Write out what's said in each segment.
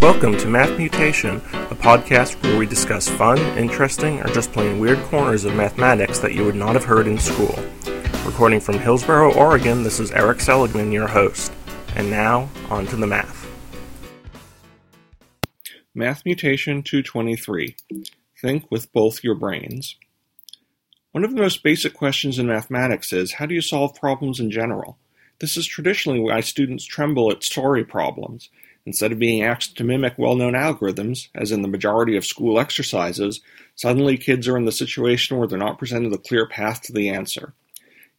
Welcome to Math Mutation, a podcast where we discuss fun, interesting, or just plain weird corners of mathematics that you would not have heard in school. Recording from Hillsboro, Oregon, this is Eric Seligman, your host. And now, on to the math. Math Mutation 223 Think with both your brains. One of the most basic questions in mathematics is how do you solve problems in general? This is traditionally why students tremble at story problems. Instead of being asked to mimic well-known algorithms, as in the majority of school exercises, suddenly kids are in the situation where they're not presented a clear path to the answer.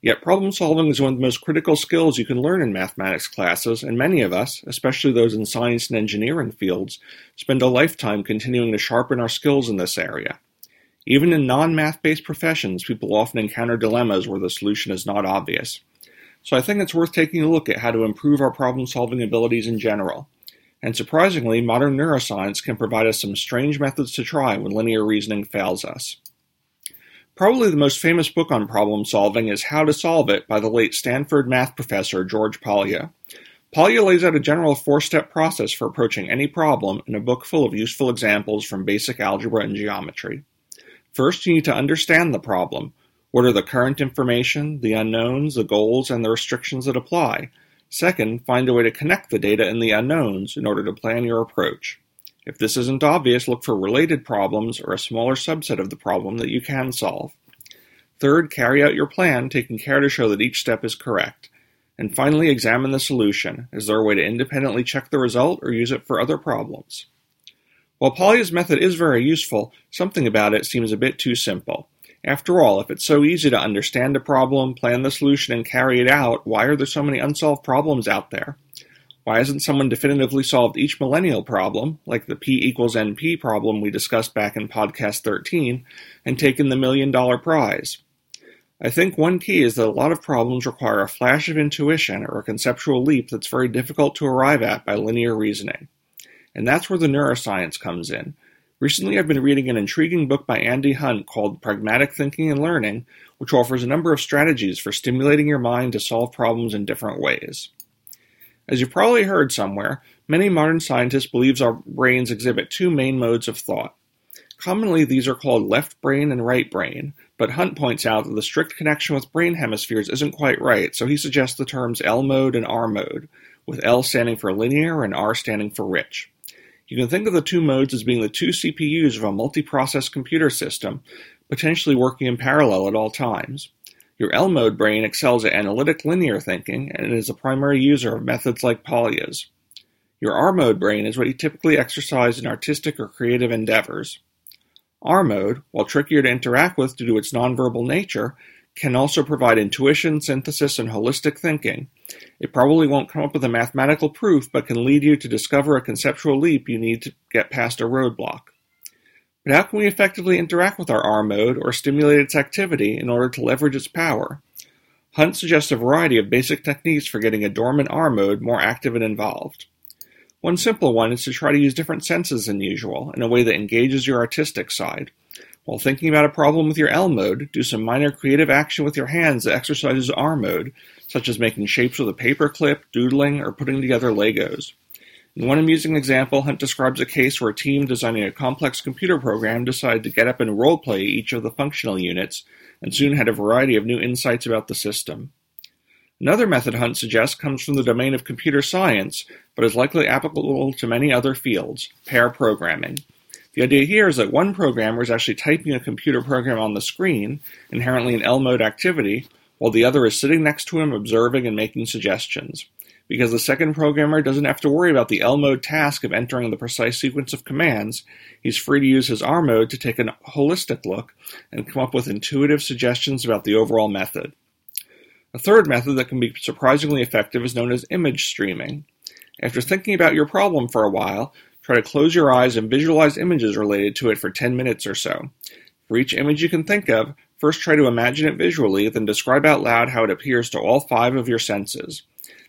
Yet problem solving is one of the most critical skills you can learn in mathematics classes, and many of us, especially those in science and engineering fields, spend a lifetime continuing to sharpen our skills in this area. Even in non-math based professions, people often encounter dilemmas where the solution is not obvious. So I think it's worth taking a look at how to improve our problem solving abilities in general. And surprisingly, modern neuroscience can provide us some strange methods to try when linear reasoning fails us. Probably the most famous book on problem solving is How to Solve It by the late Stanford math professor George Polya. Polya lays out a general four step process for approaching any problem in a book full of useful examples from basic algebra and geometry. First, you need to understand the problem. What are the current information, the unknowns, the goals, and the restrictions that apply? Second, find a way to connect the data and the unknowns in order to plan your approach. If this isn't obvious, look for related problems or a smaller subset of the problem that you can solve. Third, carry out your plan, taking care to show that each step is correct. And finally, examine the solution. Is there a way to independently check the result or use it for other problems? While Polya's method is very useful, something about it seems a bit too simple. After all, if it's so easy to understand a problem, plan the solution, and carry it out, why are there so many unsolved problems out there? Why hasn't someone definitively solved each millennial problem, like the P equals NP problem we discussed back in podcast 13, and taken the million dollar prize? I think one key is that a lot of problems require a flash of intuition or a conceptual leap that's very difficult to arrive at by linear reasoning. And that's where the neuroscience comes in. Recently I've been reading an intriguing book by Andy Hunt called Pragmatic Thinking and Learning, which offers a number of strategies for stimulating your mind to solve problems in different ways. As you've probably heard somewhere, many modern scientists believe our brains exhibit two main modes of thought. Commonly, these are called left brain and right brain, but Hunt points out that the strict connection with brain hemispheres isn't quite right, so he suggests the terms L mode and R mode, with L standing for linear and R standing for rich. You can think of the two modes as being the two CPUs of a multi-process computer system, potentially working in parallel at all times. Your L-mode brain excels at analytic linear thinking and is a primary user of methods like Polya's. Your R-mode brain is what you typically exercise in artistic or creative endeavors. R-mode, while trickier to interact with due to its nonverbal nature, can also provide intuition, synthesis, and holistic thinking. It probably won't come up with a mathematical proof, but can lead you to discover a conceptual leap you need to get past a roadblock. But how can we effectively interact with our R mode or stimulate its activity in order to leverage its power? Hunt suggests a variety of basic techniques for getting a dormant R mode more active and involved. One simple one is to try to use different senses than usual in a way that engages your artistic side. While thinking about a problem with your L mode, do some minor creative action with your hands that exercises R mode, such as making shapes with a paperclip, doodling, or putting together Legos. In one amusing example, Hunt describes a case where a team designing a complex computer program decided to get up and roleplay each of the functional units, and soon had a variety of new insights about the system. Another method Hunt suggests comes from the domain of computer science, but is likely applicable to many other fields pair programming. The idea here is that one programmer is actually typing a computer program on the screen, inherently an L mode activity, while the other is sitting next to him observing and making suggestions. Because the second programmer doesn't have to worry about the L mode task of entering the precise sequence of commands, he's free to use his R mode to take a holistic look and come up with intuitive suggestions about the overall method. A third method that can be surprisingly effective is known as image streaming. After thinking about your problem for a while, Try to close your eyes and visualize images related to it for 10 minutes or so. For each image you can think of, first try to imagine it visually, then describe out loud how it appears to all five of your senses.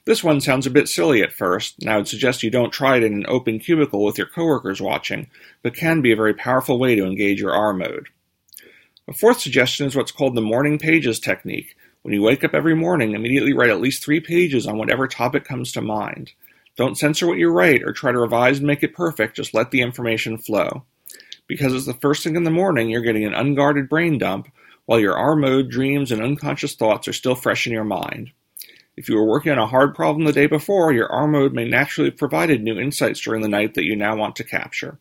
This one sounds a bit silly at first, and I would suggest you don't try it in an open cubicle with your coworkers watching, but can be a very powerful way to engage your R mode. A fourth suggestion is what's called the morning pages technique. When you wake up every morning, immediately write at least three pages on whatever topic comes to mind. Don't censor what you write or try to revise and make it perfect, just let the information flow. Because it's the first thing in the morning, you're getting an unguarded brain dump, while your R mode dreams and unconscious thoughts are still fresh in your mind. If you were working on a hard problem the day before, your R mode may naturally have provided new insights during the night that you now want to capture.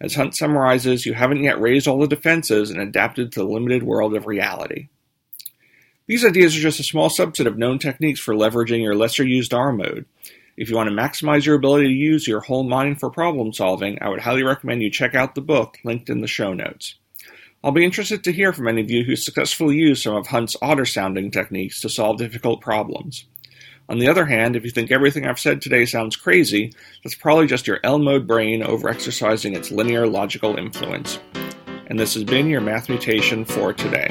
As Hunt summarizes, you haven't yet raised all the defenses and adapted to the limited world of reality. These ideas are just a small subset of known techniques for leveraging your lesser used R mode. If you want to maximize your ability to use your whole mind for problem solving, I would highly recommend you check out the book linked in the show notes. I'll be interested to hear from any of you who successfully use some of Hunt's odder sounding techniques to solve difficult problems. On the other hand, if you think everything I've said today sounds crazy, that's probably just your L mode brain overexercising its linear logical influence. And this has been your Math Mutation for today.